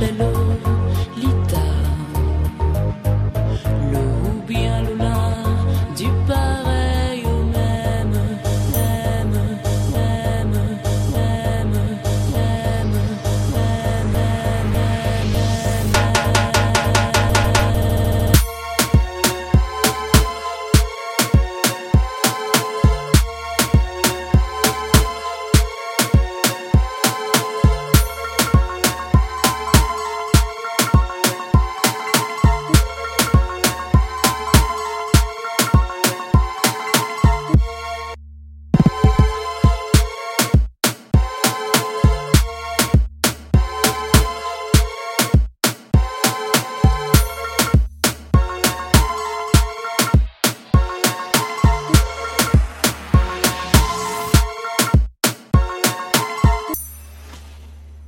Lord.